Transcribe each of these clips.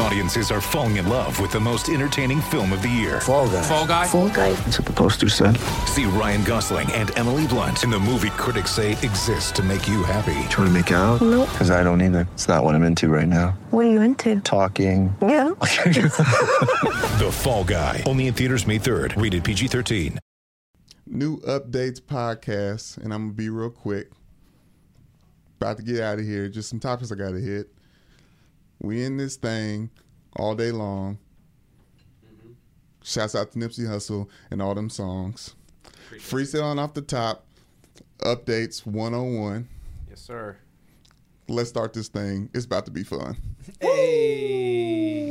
Audiences are falling in love with the most entertaining film of the year. Fall guy. Fall guy. Fall guy. That's what the poster said. See Ryan Gosling and Emily Blunt in the movie critics say exists to make you happy. Trying to make it out? Nope. Because I don't either. It's not what I'm into right now. What are you into? Talking. Yeah. The Fall Guy. Only in theaters May 3rd. Rated PG-13. new updates podcast, and I'm gonna be real quick. About to get out of here. Just some topics I gotta hit. We in this thing all day long. Shouts out to Nipsey Hussle and all them songs. Freestyling off the top. Updates 101. Yes, sir. Let's start this thing. It's about to be fun. Hey.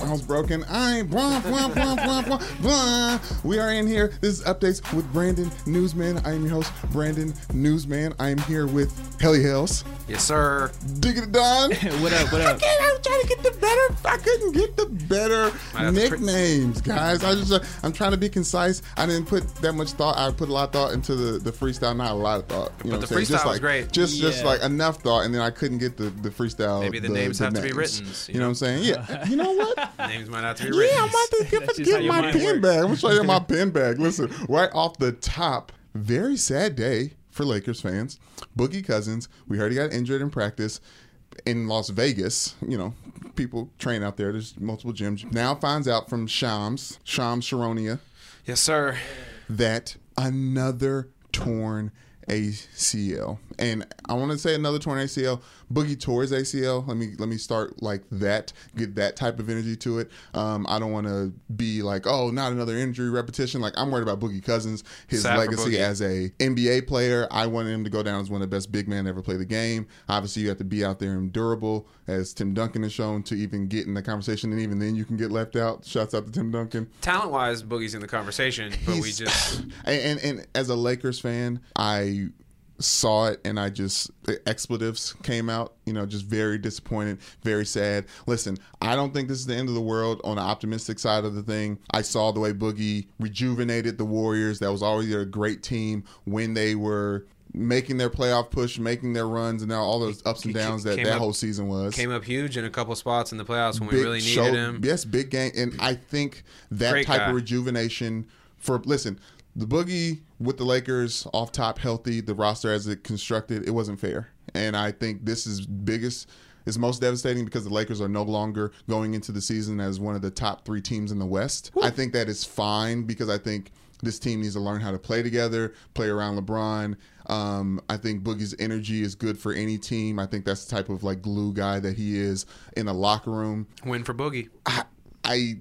I was broken. I ain't blah, blah, blah, blah, blah, blah. We are in here. This is updates with Brandon Newsman. I am your host, Brandon Newsman. I am here with Helly Hells. Yes, sir. Diggity Don. what up? What up? I was trying to get the better. I couldn't get the better Might have to cri- nicknames, guys. I just, uh, I'm trying to be concise. I didn't put that much thought. I put a lot of thought into the, the freestyle. Not a lot of thought. You know But what I'm the saying? Just freestyle was like, great. Just, just like enough thought, and then I couldn't get the, the freestyle. Maybe the names have to be written, You, you know what I'm saying? Yeah. You know what? Names might have to be written. Yeah, I'm about to get, my pen works. bag. I'm gonna show you my pen bag. Listen, right off the top, very sad day for Lakers fans. Boogie Cousins, we heard he got injured in practice in Las Vegas. You know, people train out there. There's multiple gyms. Now finds out from Shams, Shams Charania, Yes, sir. that another torn ACL. And I want to say another torn ACL. Boogie tore his ACL. Let me let me start like that. Get that type of energy to it. Um, I don't want to be like, oh, not another injury repetition. Like I'm worried about Boogie Cousins, his Sad legacy as a NBA player. I wanted him to go down as one of the best big men ever play the game. Obviously, you have to be out there and durable, as Tim Duncan has shown, to even get in the conversation. And even then, you can get left out. Shouts out to Tim Duncan. Talent wise, Boogie's in the conversation, but we just and, and and as a Lakers fan, I saw it and I just the expletives came out. You know, just very disappointed, very sad. Listen, I don't think this is the end of the world. On the optimistic side of the thing, I saw the way Boogie rejuvenated the Warriors. That was already a great team when they were. Making their playoff push, making their runs, and now all those ups and downs that that up- whole season was came up huge in a couple spots in the playoffs when we really needed show- him. Yes, big game, and I think that Great type guy. of rejuvenation for listen, the boogie with the Lakers off top, healthy, the roster as it constructed, it wasn't fair, and I think this is biggest. Is most devastating because the Lakers are no longer going into the season as one of the top three teams in the West. I think that is fine because I think this team needs to learn how to play together, play around LeBron. Um, I think Boogie's energy is good for any team. I think that's the type of like glue guy that he is in a locker room. Win for Boogie. I, I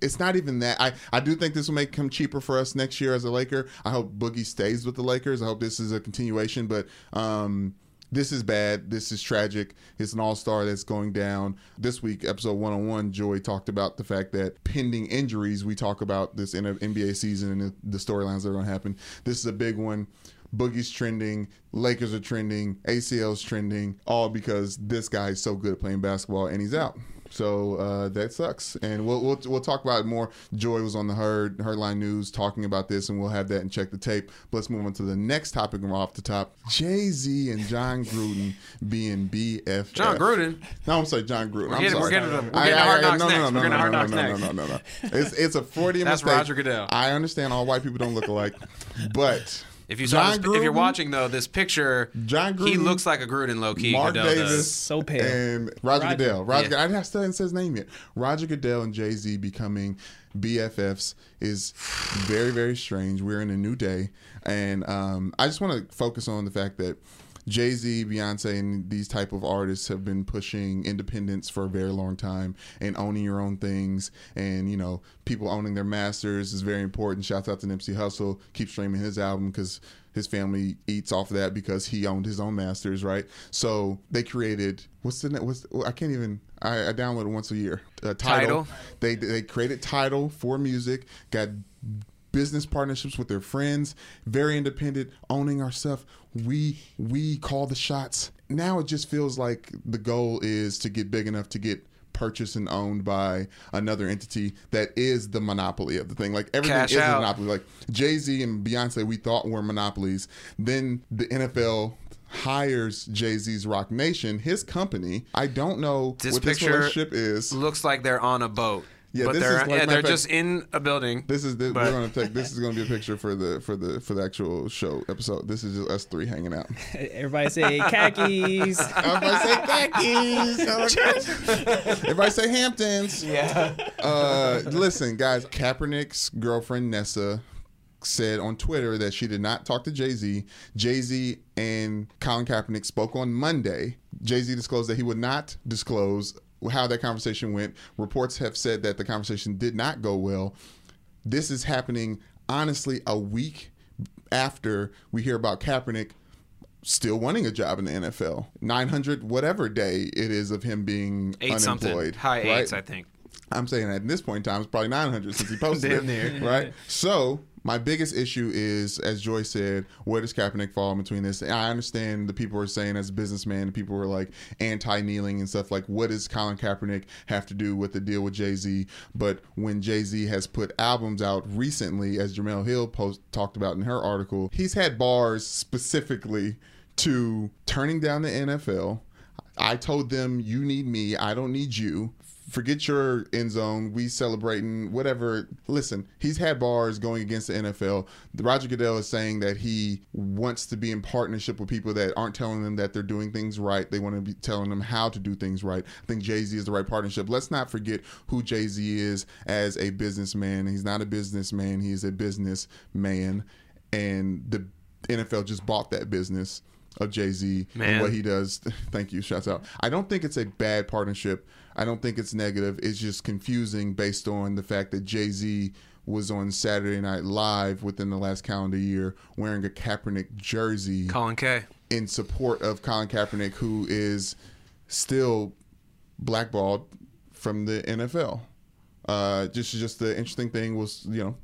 it's not even that. I, I do think this will make him cheaper for us next year as a Laker. I hope Boogie stays with the Lakers. I hope this is a continuation, but um, this is bad. This is tragic. It's an all star that's going down. This week, episode 101, Joy talked about the fact that pending injuries, we talk about this in NBA season and the, storylines that are going to happen. This is a big one. Boogie's trending, Lakers are trending, ACL's trending, all because this guy is so good at playing basketball and he's out. So uh, that sucks, and we'll, we'll we'll talk about it more. Joy was on the herd Herdline News talking about this, and we'll have that and check the tape. But let's move on to the next topic. we're off the top. Jay Z and Jon Gruden being BF. Jon Gruden. No, I'm sorry, Jon Gruden. I'm getting- sorry. we're getting we're getting to I- Hard Knocks no, no, next. no, We're no, getting to no, Hard no, Knocks no, no, next. no, no, no. It's it's a Freudian That's mistake. Roger Goodell. I understand all white people don't look alike, but If you saw, John this, if you're watching though, this picture, John he looks like a Gruden low key. Mark Goodell Davis, does. So pale. and Roger, Roger. Goodell. Roger, Yeah. I still haven't said his name yet. Roger Goodell and Jay Z becoming BFFs is very, very strange. We're in a new day, and um, I just want to focus on the fact that Jay Z, Beyonce, and these type of artists have been pushing independence for a very long time and owning your own things. And you know, people owning their masters is very important. Shouts out to Nipsey Hussle. Keep streaming his album because his family eats off of that because he owned his own masters, right? So they created what's the? What's I can't even. I, I download it once a year. Uh, title. Tidal. They they created Tidal for music. Got business partnerships with their friends. Very independent, owning our stuff. We we call the shots. now it just feels like the goal is to get big enough to get purchased and owned by another entity that is the monopoly of the thing. Like everything Cash is a monopoly. Like Jay Z and Beyonce, we thought were monopolies. Then the NFL hires Jay Z's Roc Nation, his company. I don't know This what this picture relationship is. Looks like they're on a boat. Yeah, but this they're like- they're fact- just in a building. This is the, But- we're gonna take. This is gonna be a picture for the for the for the actual show episode. This is just us three hanging out. Everybody say khakis. Everybody say khakis. Everybody say Hamptons. yeah. Uh, listen, guys. Kaepernick's girlfriend Nessa said on Twitter that she did not talk to Jay Z. Jay Z and Colin Kaepernick spoke on Monday. Jay Z disclosed that he would not disclose how that conversation went. Reports have said that the conversation did not go well. This is happening honestly a week after we hear about Kaepernick still wanting a job in the NFL. 900 whatever day it is of him being Eight something. unemployed. High right? eights, I think. I'm saying at this point in time, it's probably 900 since he posted Damn it. near. Right? So, my biggest issue is, as Joy said, where does Kaepernick fall in between this? And I understand the people are saying, as a businessman, people were like anti kneeling and stuff like, what does Colin Kaepernick have to do with the deal with Jay Z? But when Jay Z has put albums out recently, as Jemele Hill post, talked about in her article, he's had bars specifically to turning down the NFL. I told them, you need me, I don't need you. Forget your end zone. We celebrating whatever. Listen, he's had bars going against the NFL. Roger Goodell is saying that he wants to be in partnership with people that aren't telling them that they're doing things right. They want to be telling them how to do things right. I think Jay Z is the right partnership. Let's not forget who Jay Z is as a businessman. He's not a businessman. He's a businessman, and the NFL just bought that business of Jay Z and what he does. Thank you. Shouts out. I don't think it's a bad partnership. I don't think it's negative. It's just confusing based on the fact that Jay Z was on Saturday Night Live within the last calendar year wearing a Kaepernick jersey Colin K. in support of Colin Kaepernick, who is still blackballed from the NFL. Uh, just just the interesting thing was, you know,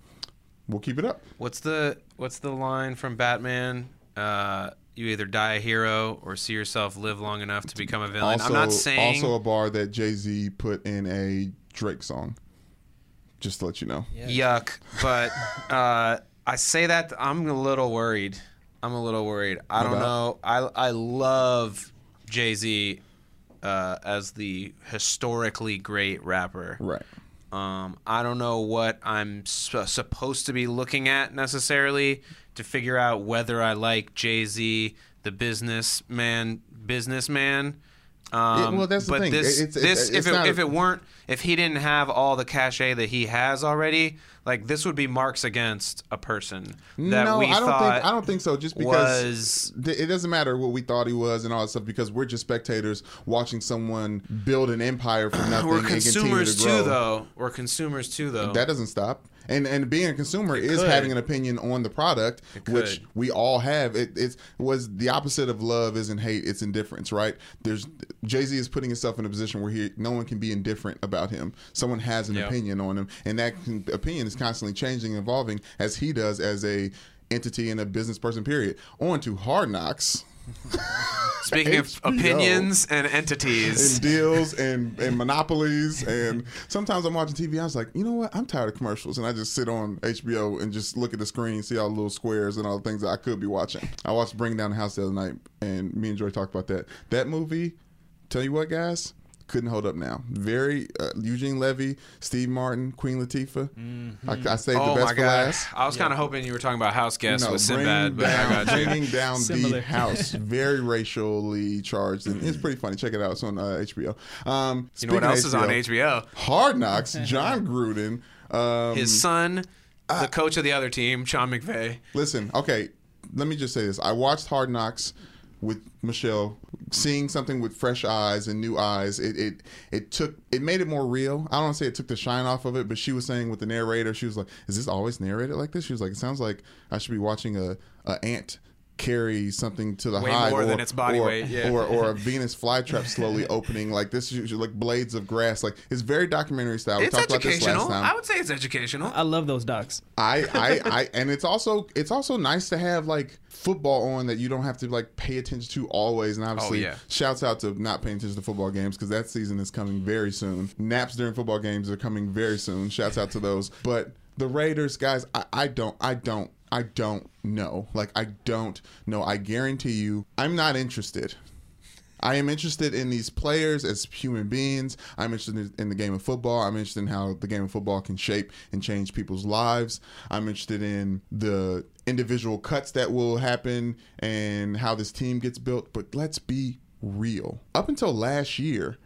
we'll keep it up. What's the what's the line from Batman? Uh, you either die a hero or see yourself live long enough to become a villain. Also, I'm not saying also a bar that Jay Z put in a Drake song. Just to let you know. yuck, but uh, I say that I'm a little worried. I'm a little worried. I don't know. I I love Jay Z uh, as the historically great rapper. Right. Um, I don't know what I'm s- supposed to be looking at necessarily to figure out whether I like Jay Z, the businessman, businessman. Um, Yeah, well, that's the but thing. This, It's- this, it's if it if it weren't, if he didn't have all the cachet that he has already, like this would be marks against a person that no, we I don't think I don't think so. Just because th- it doesn't matter what we thought he was and all that stuff because we're just spectators watching someone build an empire from nothing we're and continue consumers to grow. too, though. We're consumers too, though. That doesn't stop. And and being a consumer is could. having an opinion on the product, which we all have. It it's was the opposite of love isn't hate, it's indifference, right? There's Jay Z is putting himself in a position where he no one can be indifferent about him. Someone has an Yeah. opinion on him, and that con- opinion is constantly changing and evolving as he does as a entity and a business person. Period. On to Hard Knocks. Speaking of opinions and entities, and deals and, and monopolies. And sometimes I'm watching TV I was like you know what? I'm tired of commercials. And I just sit on HBO and just look at the screen see all the little squares and all the things that I could be watching. I watched Bring Down the House the other night and me and Joy talked about that. That movie tell you what guys couldn't hold up now very uh, Eugene Levy Steve Martin Queen Latifah I, I saved oh the best my for last I was kind of hoping you were talking about House Guest no, with Sinbad, but I down, got you. bringing down the house. Very racially charged, and it's pretty funny. Check it out. It's on uh, HBO. Um, You know what speaking of else is on HBO? Hard Knocks. Jon Gruden. Um, His son, the coach of the other team, Sean McVay. listen, okay. Let me just say this. I watched Hard Knocks with Michelle, seeing something with fresh eyes and new eyes. It it it took it made it more real. I don't say it took the shine off of it, but she was saying with the narrator, she was like, "Is this always narrated like this?" She was like, "It sounds like I should be watching a a ant." Carry something to the Way hive more or, than its body or, weight, yeah. or or a Venus flytrap slowly opening. Like this is like blades of grass. Like it's very documentary style. We It's talked about this last educational. time. I would say it's educational. I love those docs. I, I, I, and it's also it's also nice to have like football on that you don't have to like pay attention to always. And oh, obviously, Oh, yeah. shouts out to not paying attention to football games because that season is coming very soon. Naps during football games are coming very soon. Shouts out to those. But the Raiders, guys, I, I don't, I don't, I don't know. Like I don't know. I guarantee you, I'm not interested. I am interested in these players as human beings. I'm interested in- the game of football. I'm interested in how the game of football can shape and change people's lives. I'm interested in the individual cuts that will happen and how this team gets built. But let's be real. Up until last year,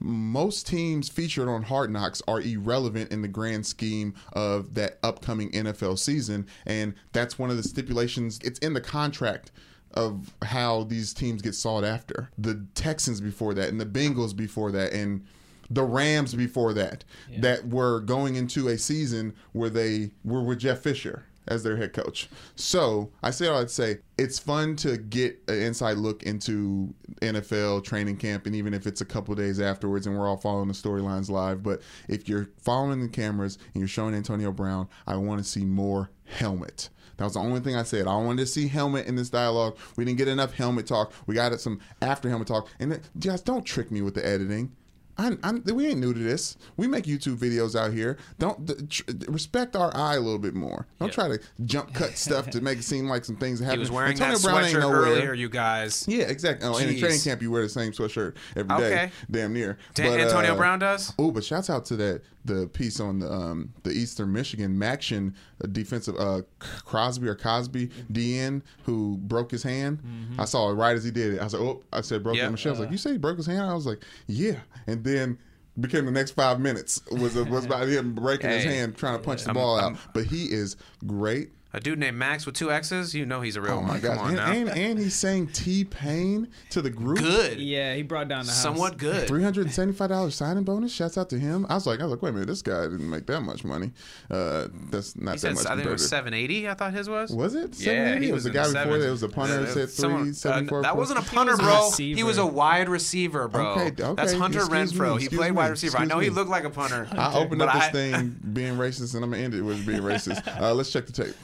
most teams featured on Hard Knocks are irrelevant in the grand scheme of that upcoming NFL season. And that's one of the stipulations, it's in the contract of how these teams get sought after. The Texans before that, and the Bengals before that, and the Rams before that, that were going into a season where they were with Jeff Fisher as their head coach. So I say I'd say it's fun to get an inside look into NFL training camp, and even if it's a couple days afterwards, and we're all following the storylines live. But if you're following the cameras and you're showing Antonio Brown, I want to see more helmet. That was the only thing I said. I wanted to see helmet in this dialogue. We didn't get enough helmet talk. We got some after helmet talk. And then, guys, don't trick me with the editing. I'm, I'm, we ain't new to this. We make YouTube videos out here. Don't th- tr- respect our eye a little bit more. Don't try to jump cut stuff to make it seem like some things happen. he was wearing Antonio that Brown sweatshirt earlier, you guys. Yeah, exactly. Oh, and in training camp, you wear the same sweatshirt every day. Okay. Damn near. Dan- Antonio uh, Brown does? Oh, but shouts out to that the piece on the um, the Eastern Michigan Maction uh, defensive uh, Crosby or Cosby DN who broke his hand. I saw it right as he did it. I was like, oh, I said broke. It. Michelle was like, you say he broke his hand? I was like, yeah. And then became the next five minutes was was about him breaking his hand trying to punch the I'm- ball out. I'm- but he is great. A dude named Max with two X's, you know he's a real Oh one. my Come god! on And, now. and and he's saying T Pain to the group. good. Yeah, he brought down the house. Somewhat good. Three hundred and seventy-five dollars signing bonus. Shouts out to him. I was like, I was like, wait a minute, this guy didn't make that much money. Uh, that's not He that said, much. I think it was 780. I thought his was. Was it? Yeah, 780? he it was was the guy the before that. It was a punter Uh, that said someone- three uh, that wasn't a punter, was a bro. He was a wide receiver, bro. Okay, okay, That's Hunter excuse me, Renfro. He played me, wide receiver. I excuse know he looked like a punter. I opened up this I- thing being racist, and I'm gonna end it with being racist. Uh, let's check the tape.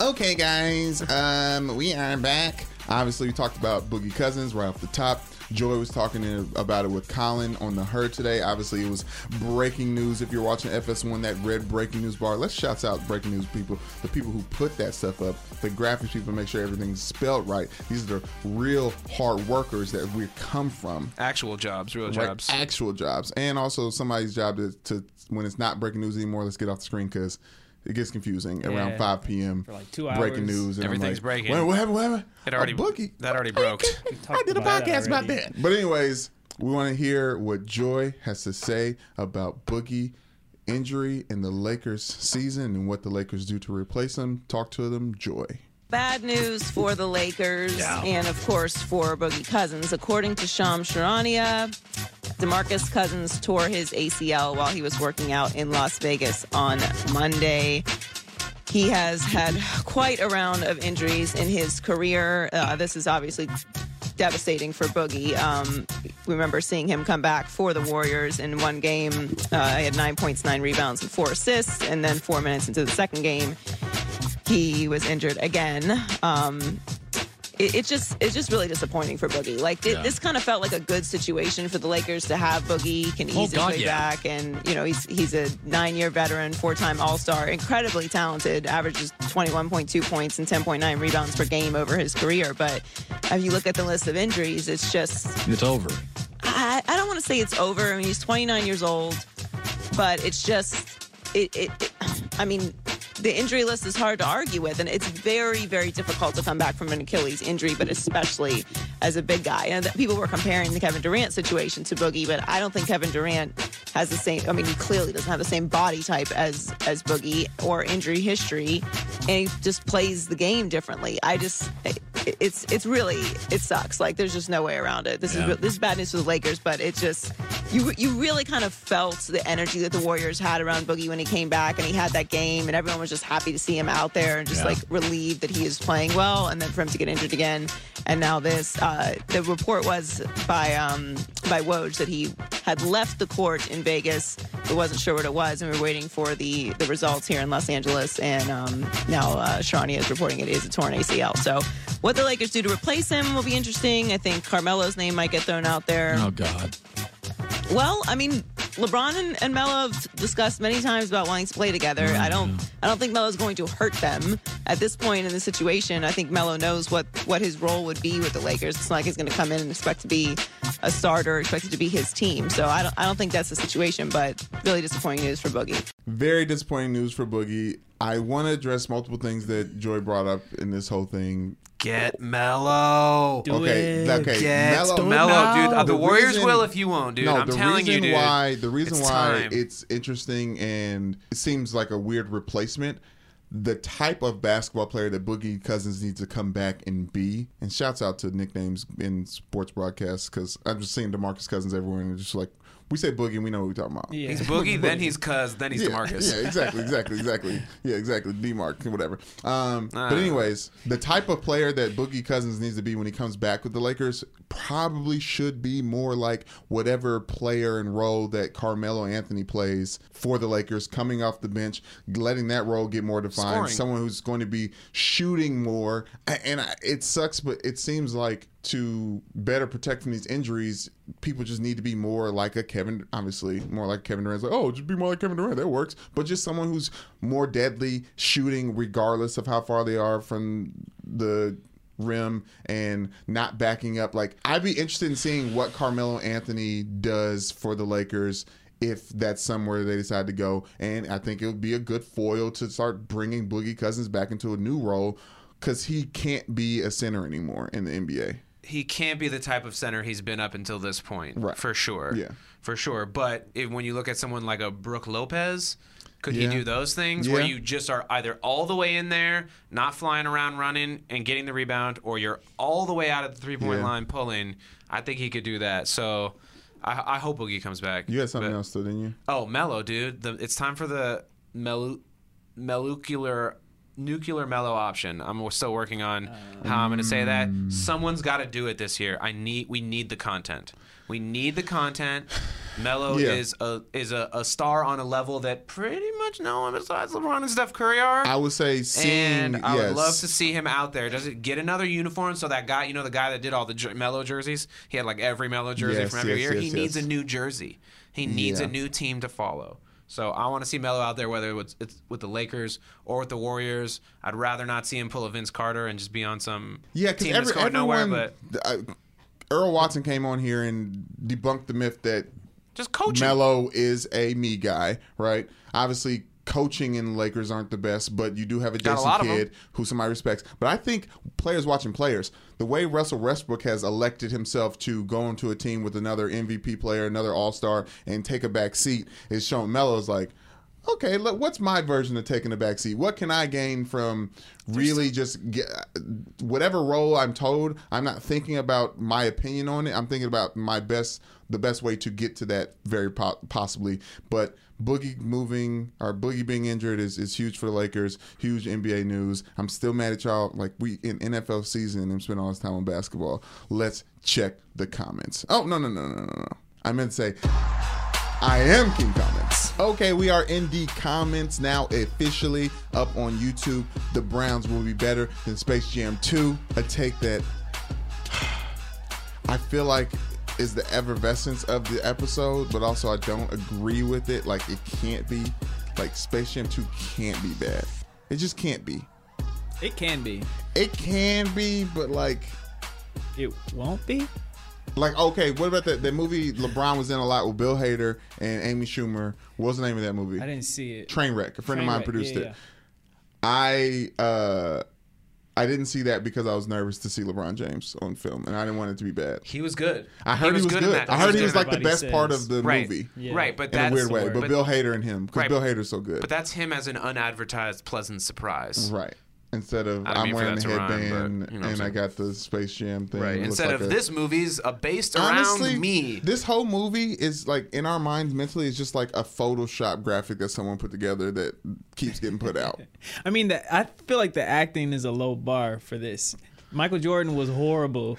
Okay, guys, um, we are back. Obviously, we talked about Boogie Cousins right off the top. Joy was talking in- about it with Colin on the herd today. Obviously, it was breaking news. If you're watching FS1, that red breaking news bar, let's shout out breaking news people, the people who put that stuff up, the graphics people, make sure everything's spelled right. These are the real hard workers that we come from Actual jobs, real right? jobs. actual jobs, and also somebody's job to, to when it's not breaking news anymore. Let's get off the screen because it gets confusing around 5 p.m. For like two breaking news. And I'm Everything's like, breaking. Wait, what happened? What happened? It already- a boogie. that already broke. I did a about it podcast about that. But anyways, we want to hear what Joy has to say about Boogie injury in the Lakers season and what the Lakers do to replace him. Talk to them, Joy. Bad news for the Lakers and, of course, for Boogie Cousins. According to Sham Charania, Demarcus Cousins tore his ACL while he was working out in Las Vegas on Monday. He has had quite a round of injuries in his career. Uh, this is obviously devastating for Boogie. Um, we remember seeing him come back for the Warriors in one game. Uh, he had nine points, nine rebounds, and four assists. And then four minutes into the second game, he was injured again. Um, it, it's just it's just really disappointing for Boogie. Like it, this kind of felt like a good situation for the Lakers to have Boogie He can ease Oh, his God, way yeah. back, and you know he's he's a nine year veteran, four time All Star, incredibly talented, averages twenty one point two points and ten point nine rebounds per game over his career. But if you look at the list of injuries, it's just It's over. I, I don't want to say it's over. I mean, he's 29 years old, but it's just, it, it, it, I mean, the injury list is hard to argue with, and it's very, very difficult to come back from an Achilles injury, but especially as a big guy. And people were comparing the Kevin Durant situation to Boogie, but I don't think Kevin Durant has the same. I mean, he clearly doesn't have the same body type as as Boogie or injury history, and he just plays the game differently. I just, it- it's it's really it sucks. Like there's just no way around it. This is this is bad news for the Lakers, but it just you you really kind of felt the energy that the Warriors had around Boogie when he came back and he had that game, and everyone was just happy to see him out there and just Yeah. like relieved that he is playing well, and then for him to get injured again, and now this. Uh, the report was by um, by Woj that he had left the court in Vegas, but wasn't sure what it was, and we are waiting for the the results here in Los Angeles. And um, now uh, Charania is reporting it is a torn ACL. So what the Lakers do to replace him will be interesting. I think Carmelo's name might get thrown out there. Oh God. Well, I mean, LeBron and, and Melo have discussed many times about wanting to play together. I don't, I don't think Melo's going to hurt them at this point in the situation. I think Melo knows what what his role would be with the Lakers. It's not like he's going to come in and expect to be a starter, expect it to be his team. So I don't, I don't think that's the situation. But really disappointing news for Boogie. Very disappointing news for Boogie. I want to address multiple things that Joy brought up in this whole thing. Get Melo. Do okay, it. okay, Get Melo- Mello, dude. Uh, The the Warriors reason- will if you won't, dude. No, I'm the telling reason you, dude. why the reason It's why time. it's interesting and it seems like a weird replacement. The type of basketball player that Boogie Cousins needs to come back and be, and shouts out to nicknames in sports broadcasts because I'm just seeing Demarcus Cousins everywhere, and it's just like we say Boogie, we know what we're talking about. Yeah. He's Boogie, then he's Cuz, then he's yeah, DeMarcus. Yeah, exactly, exactly, exactly. Yeah, exactly. D Mark, whatever. Um, but Ah. anyways, the type of player that Boogie Cousins needs to be when he comes back with the Lakers probably should be more like whatever player and role that Carmelo Anthony plays for the Lakers, coming off the bench, letting that role get more defined. Scoring. Someone who's going to be shooting more. And it sucks, but it seems like to better protect from these injuries, people just need to be more like a Kevin, obviously, more like Kevin Durant. Like, oh, just be more like Kevin Durant. That works. But just someone who's more deadly shooting, regardless of how far they are from the rim and not backing up. Like, I'd be interested in seeing what Carmelo Anthony does for the Lakers if that's somewhere they decide to go. And I think it would be a good foil to start bringing Boogie Cousins back into a new role because he can't be a center anymore in the NBA. He can't be the type of center he's been up until this point, Right. for sure. Yeah. for sure. But if, when you look at someone like a Brooke Lopez, could Yeah. he do those things where you just are either all the way in there, not flying around running and getting the rebound, or you're all the way out of the three point Yeah. line pulling? I think he could do that. So. I, I hope Boogie comes back. You had something But- else, though, didn't you? Oh, mellow, dude. The, it's time for the melu- molecular nuclear mellow option. I'm still working on how I'm going to say that. Someone's got to do it this year. I need. We need the content. We need the content. Melo Yeah. is a is a, a star on a level that pretty much no one besides LeBron and Steph Curry are. I would say seeing. and I yes. would love to see him out there. Does it get another uniform so that guy, you know, the guy that did all the jer- Melo jerseys, he had like every Melo jersey Yes, from every yes, year. he needs a new jersey. He needs Yeah. a new team to follow. So I want to see Melo out there, whether it's, it's with the Lakers or with the Warriors. I'd rather not see him pull a Vince Carter and just be on some Yeah, because team every, that's going everyone. nowhere. But uh, Earl Watson came on here and debunked the myth that just coach him. Melo is a me guy, right? Obviously, coaching in the Lakers aren't the best, but you do have a Jason. Kidd who somebody respects. But I think players watching players, the way Russell Westbrook has elected himself to go into a team with another MVP player, another All Star, and take a back seat is showing Melo's like. Okay, look, what's my version of taking a back seat? What can I gain from really just get whatever role I'm told? I'm not thinking about my opinion on it. I'm thinking about my best, the best way to get to that very po- possibly. But Boogie moving or Boogie being injured is, is huge for the Lakers. Huge NBA news. I'm still mad at y'all. Like we in NFL season and spend all this time on basketball. Let's check the comments. Oh no no no no no no. I meant to say I am King Comments. Okay, we are in the comments now officially up on YouTube. The Browns will be better than Space Jam 2. A take that I feel like is the effervescence of the episode, but also I don't agree with it. Like it can't be. Like Space Jam 2 can't be bad. It just can't be. It can be. It can be, but like It won't be. like okay, what about that that movie LeBron was in a lot with Bill Hader and Amy Schumer? What was the name of that movie? I didn't see it. Trainwreck. A friend of mine produced yeah, it. yeah. I uh I didn't see that because I was nervous to see LeBron James on film, and I didn't want it to be bad. he was good. I heard he was, good. in that. I heard he was like the best Everybody part of the right, movie Yeah. right. But in a weird way. But but- Bill Hader and him, because Right. Bill Hader's so good. But that's him as an unadvertised pleasant surprise. right. Instead of I I'm mean wearing a the to rhyme, headband but you know and I'm got the Space Jam thing. Right. Instead like of a- this movie's a based around Honestly, me. This whole movie is like in our minds mentally is just like a Photoshop graphic that someone put together that keeps getting put out. I mean, the, I feel like the acting is a low bar for this. Michael Jordan was horrible.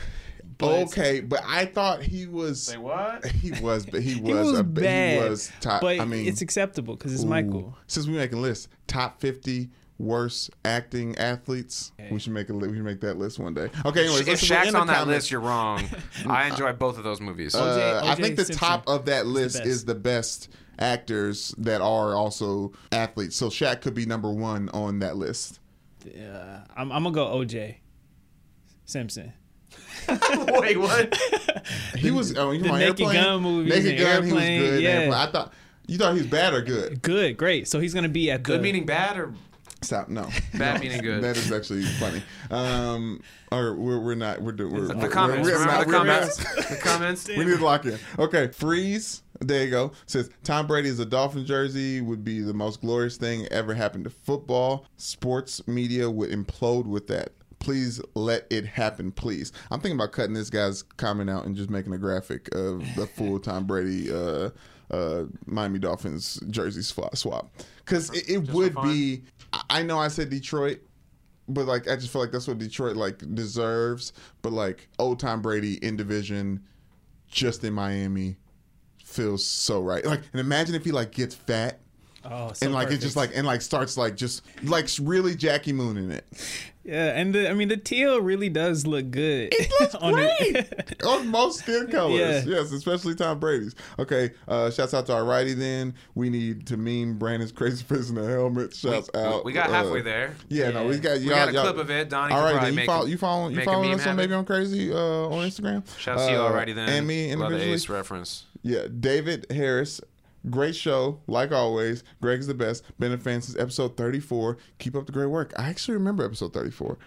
but- okay, but I thought he was. Say what? He was, but he was. He was a, bad. He was top. but I mean, it's acceptable because it's ooh. Michael. Since we making lists, top fifty worst acting athletes, we should make a li- we should make that list one day. Okay, anyways, If let's- Shaq's on that comments- list, you're wrong. I enjoy both of those movies. Uh, I O.J. think the Simpson top of that list best. is the best actors that are also athletes. So Shaq could be number one on that list. Uh, I'm, I'm gonna go OJ Simpson. Wait, what? He was oh, you the know, Naked airplane? Gun movies Naked and Gun, he was good. yeah. I thought you thought he was bad or good. Good, great. So he's gonna be at Good the, meaning bad or Stop. No. Bad No. meaning good. That is actually funny. Um, or we're, we're not. We're doing. We're, the we're, comments? We're, Remember not- the we're comments? the comments. We need to lock in. Okay, freeze. There you go. Says Tom Brady is a Dolphin jersey would be the most glorious thing ever happened to football. Sports media would implode with that. Please let it happen, please. I'm thinking about cutting this guy's comment out and just making a graphic of the full Tom Brady uh, uh, Miami Dolphins jerseys swap. swap. Because it, it would be. I- know I said Detroit, but like I just feel like that's what Detroit like deserves. But like old Tom Brady in division, just in Miami, feels so right. Like and imagine if he like gets fat Oh, so and like it just like and like starts like just like really Jackie Moon in it. yeah, and the, I mean the teal really does look good. It looks great. On most skin colors, Yeah. yes, especially Tom Brady's. Okay, uh, shouts out to our righty. Then we need to meme Brandon's crazy prisoner helmet. Shouts We- out. we got uh, halfway there. Yeah, no, we got. We y'all- got a y'all- clip of it. Donnie All could then you make follow a- you follow you make a following us on happen. maybe on crazy uh, on Instagram. Shouts to you Uh, already then. and me Love the individually. Ace reference. Yeah, David Harris. Great show, like always. Greg's the best. Been a fan since episode 34. Keep up the great work. I actually remember episode 34.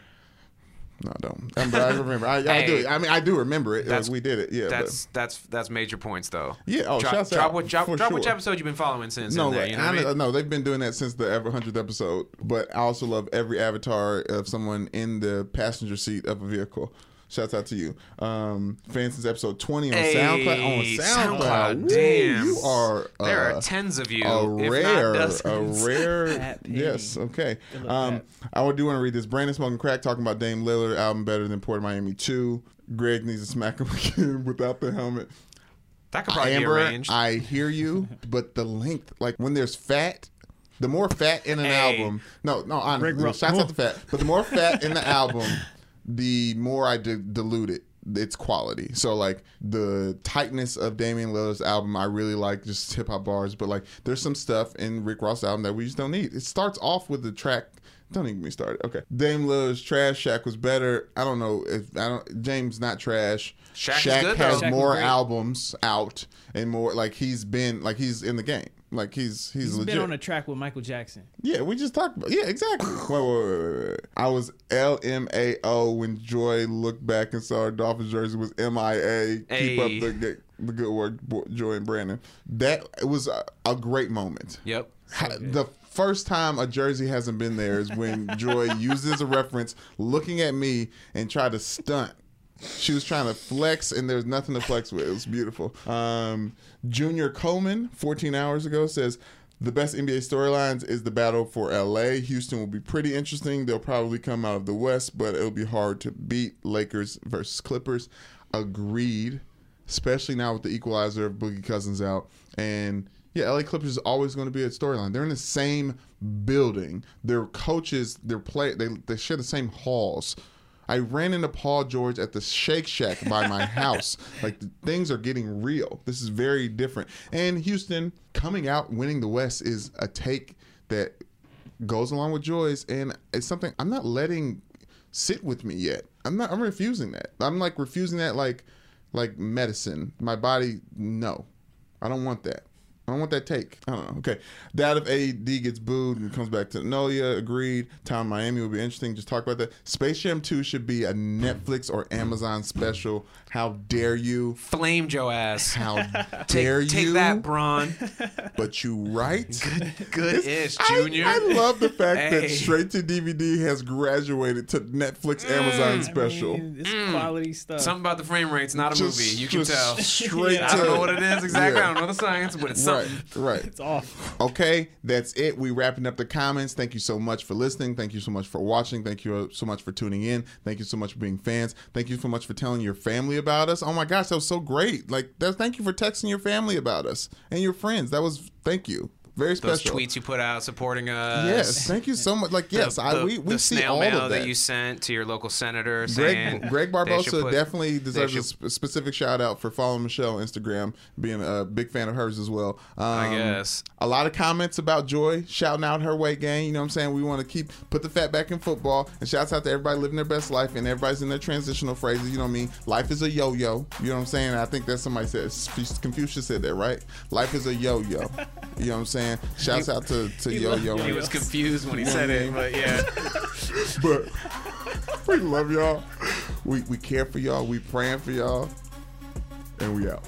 No, I don't. Um, but I remember. I, I do. I mean, I do remember it. That's- we did it. Yeah. That's that's that's major points though. Yeah, oh, drop, drop, out, what, drop, drop which episode you've been following since. no, there, you know I I- mean? no, they've been doing that since the ever hundredth episode. But I also love every avatar of someone in the passenger seat of a vehicle. Shouts out to you. Um, fan since episode 20 on Hey, SoundCloud. On SoundCloud. Woo, damn. You are. Uh, there are tens of you, a if rare, not a rare. Yes, okay. look, Um, I do want to read this. Brandon smoking crack talking about Dame Lillard album better than Port of Miami two. Greg needs to smack him again without the helmet. That could probably Amber, be arranged. I hear you, but the length, like when there's fat, the more fat in an Hey. album. No, no, honestly, Rick Ross- shouts out the fat, but the more fat in the album, the more I dilute it. Its quality. So like the tightness of Damian Lillard's album, I really like just hip hop bars. But like there's some stuff in Rick Ross' album that we just don't need. It starts off with the track. Don't even get me started. Okay, Dame Lillard's trash. Shaq was better. I don't know if I don't. James not trash. Shaq is good, has. Shaq more albums out and more like he's been like he's in the game. Like he's he's, He's legit. been on a track with Michael Jackson. yeah, we just talked about yeah, exactly. wait, wait, wait, wait, wait. I was LMAO when Joy looked back and saw her Dolphins jersey was MIA. Keep up the good, the good work, Joy and Brandon. That it was a, a great moment. yep. Ha- the first time a jersey hasn't been there is when Joy uses a reference, looking at me and tried to stunt. She was trying to flex, and there's nothing to flex with. It was beautiful. Um, Junior Coleman, 14 hours ago, says the best NBA storylines is the battle for LA. Houston will be pretty interesting. They'll probably come out of the West, but it'll be hard to beat Lakers versus Clippers. Agreed, especially now with the equalizer of Boogie Cousins out. And yeah, LA Clippers is always going to be a storyline. They're in the same building. Their coaches, their play, they they share the same halls. I ran into Paul George at the Shake Shack by my house. Like things are getting real. This is very different. And Houston coming out winning the West is a take that goes along with Joy's, and it's something I'm not letting sit with me yet. I'm not. I'm refusing that. I'm like refusing that like like medicine. My body, no, I don't want that. I don't want that take. I don't know. Okay. That if AD gets booed and comes back to Nolia. Agreed. Town Miami would be interesting. Just talk about that. Space Jam 2 should be a Netflix or Amazon special. How dare you? Flame your ass. How Take, dare you? take that, Braun. But you right? Good ish, I- Junior. I, love the fact Hey. that straight to DVD has graduated to Netflix mm. Amazon I special. mean, it's mm. quality stuff. Something about the frame rate's not a Just- movie. You can tell. Straight I to don't know what it is exactly. Yeah. I don't know the science, but it's Right, something. right. it's off. Okay, that's it. We wrapping up the comments. Thank you so much for listening. Thank you so much for watching. Thank you so much for tuning in. Thank you so much for being fans. Thank you so much for telling your family about us. Oh my gosh, that was so great. Like, that's, thank you for texting your family about us and your friends. That was thank you. Very Those tweets you put out supporting us. Yes, thank you so much. Like, yes, the, I we, we see all mail of that. you sent to your local senator Greg, Greg Barbosa put- definitely deserves a sp- specific shout out for following Michelle on Instagram, being a big fan of hers as well. Um, I guess. a lot of comments about Joy shouting out her weight gain. You know what I'm saying? We want to keep put the fat back in football. And shouts out to everybody living their best life and everybody's in their transitional phrases. You know what I mean? Life is a yo-yo. You know what I'm saying? I think that somebody said Confucius said that right. Life is a yo-yo. You know what I'm saying? Shouts out to to yo-yo. He was confused when he said it, but yeah. but we love y'all. We we care for y'all. We praying for y'all, and we out.